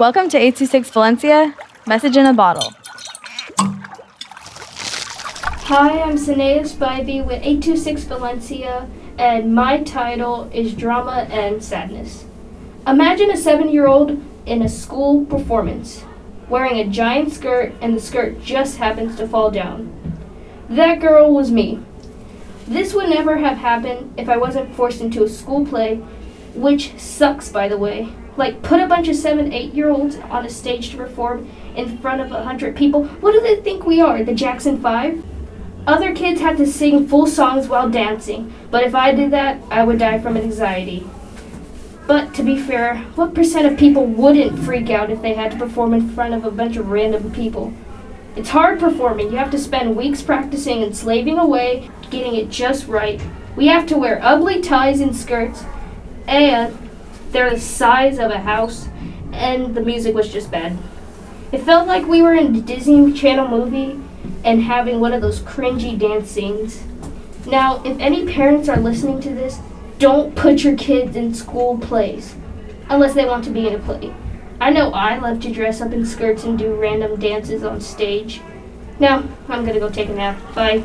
Welcome to 826 Valencia, message in a bottle. Hi, I'm Sanea Spivey with 826 Valencia, and my title is Drama and Sadness. Imagine a seven year old in a school performance, wearing a giant skirt, and the skirt just happens to fall down. That girl was me. This would never have happened if I wasn't forced into a school play, which sucks, by the way. Like, put a bunch of seven, eight year olds on a stage to perform in front of a hundred people. What do they think we are, the Jackson Five? Other kids had to sing full songs while dancing, but if I did that, I would die from anxiety. But to be fair, what percent of people wouldn't freak out if they had to perform in front of a bunch of random people? It's hard performing. You have to spend weeks practicing and slaving away, getting it just right. We have to wear ugly ties and skirts, and they're the size of a house, and the music was just bad. It felt like we were in a Disney Channel movie and having one of those cringy dance scenes. Now, if any parents are listening to this, don't put your kids in school plays unless they want to be in a play. I know I love to dress up in skirts and do random dances on stage. Now, I'm gonna go take a nap. Bye.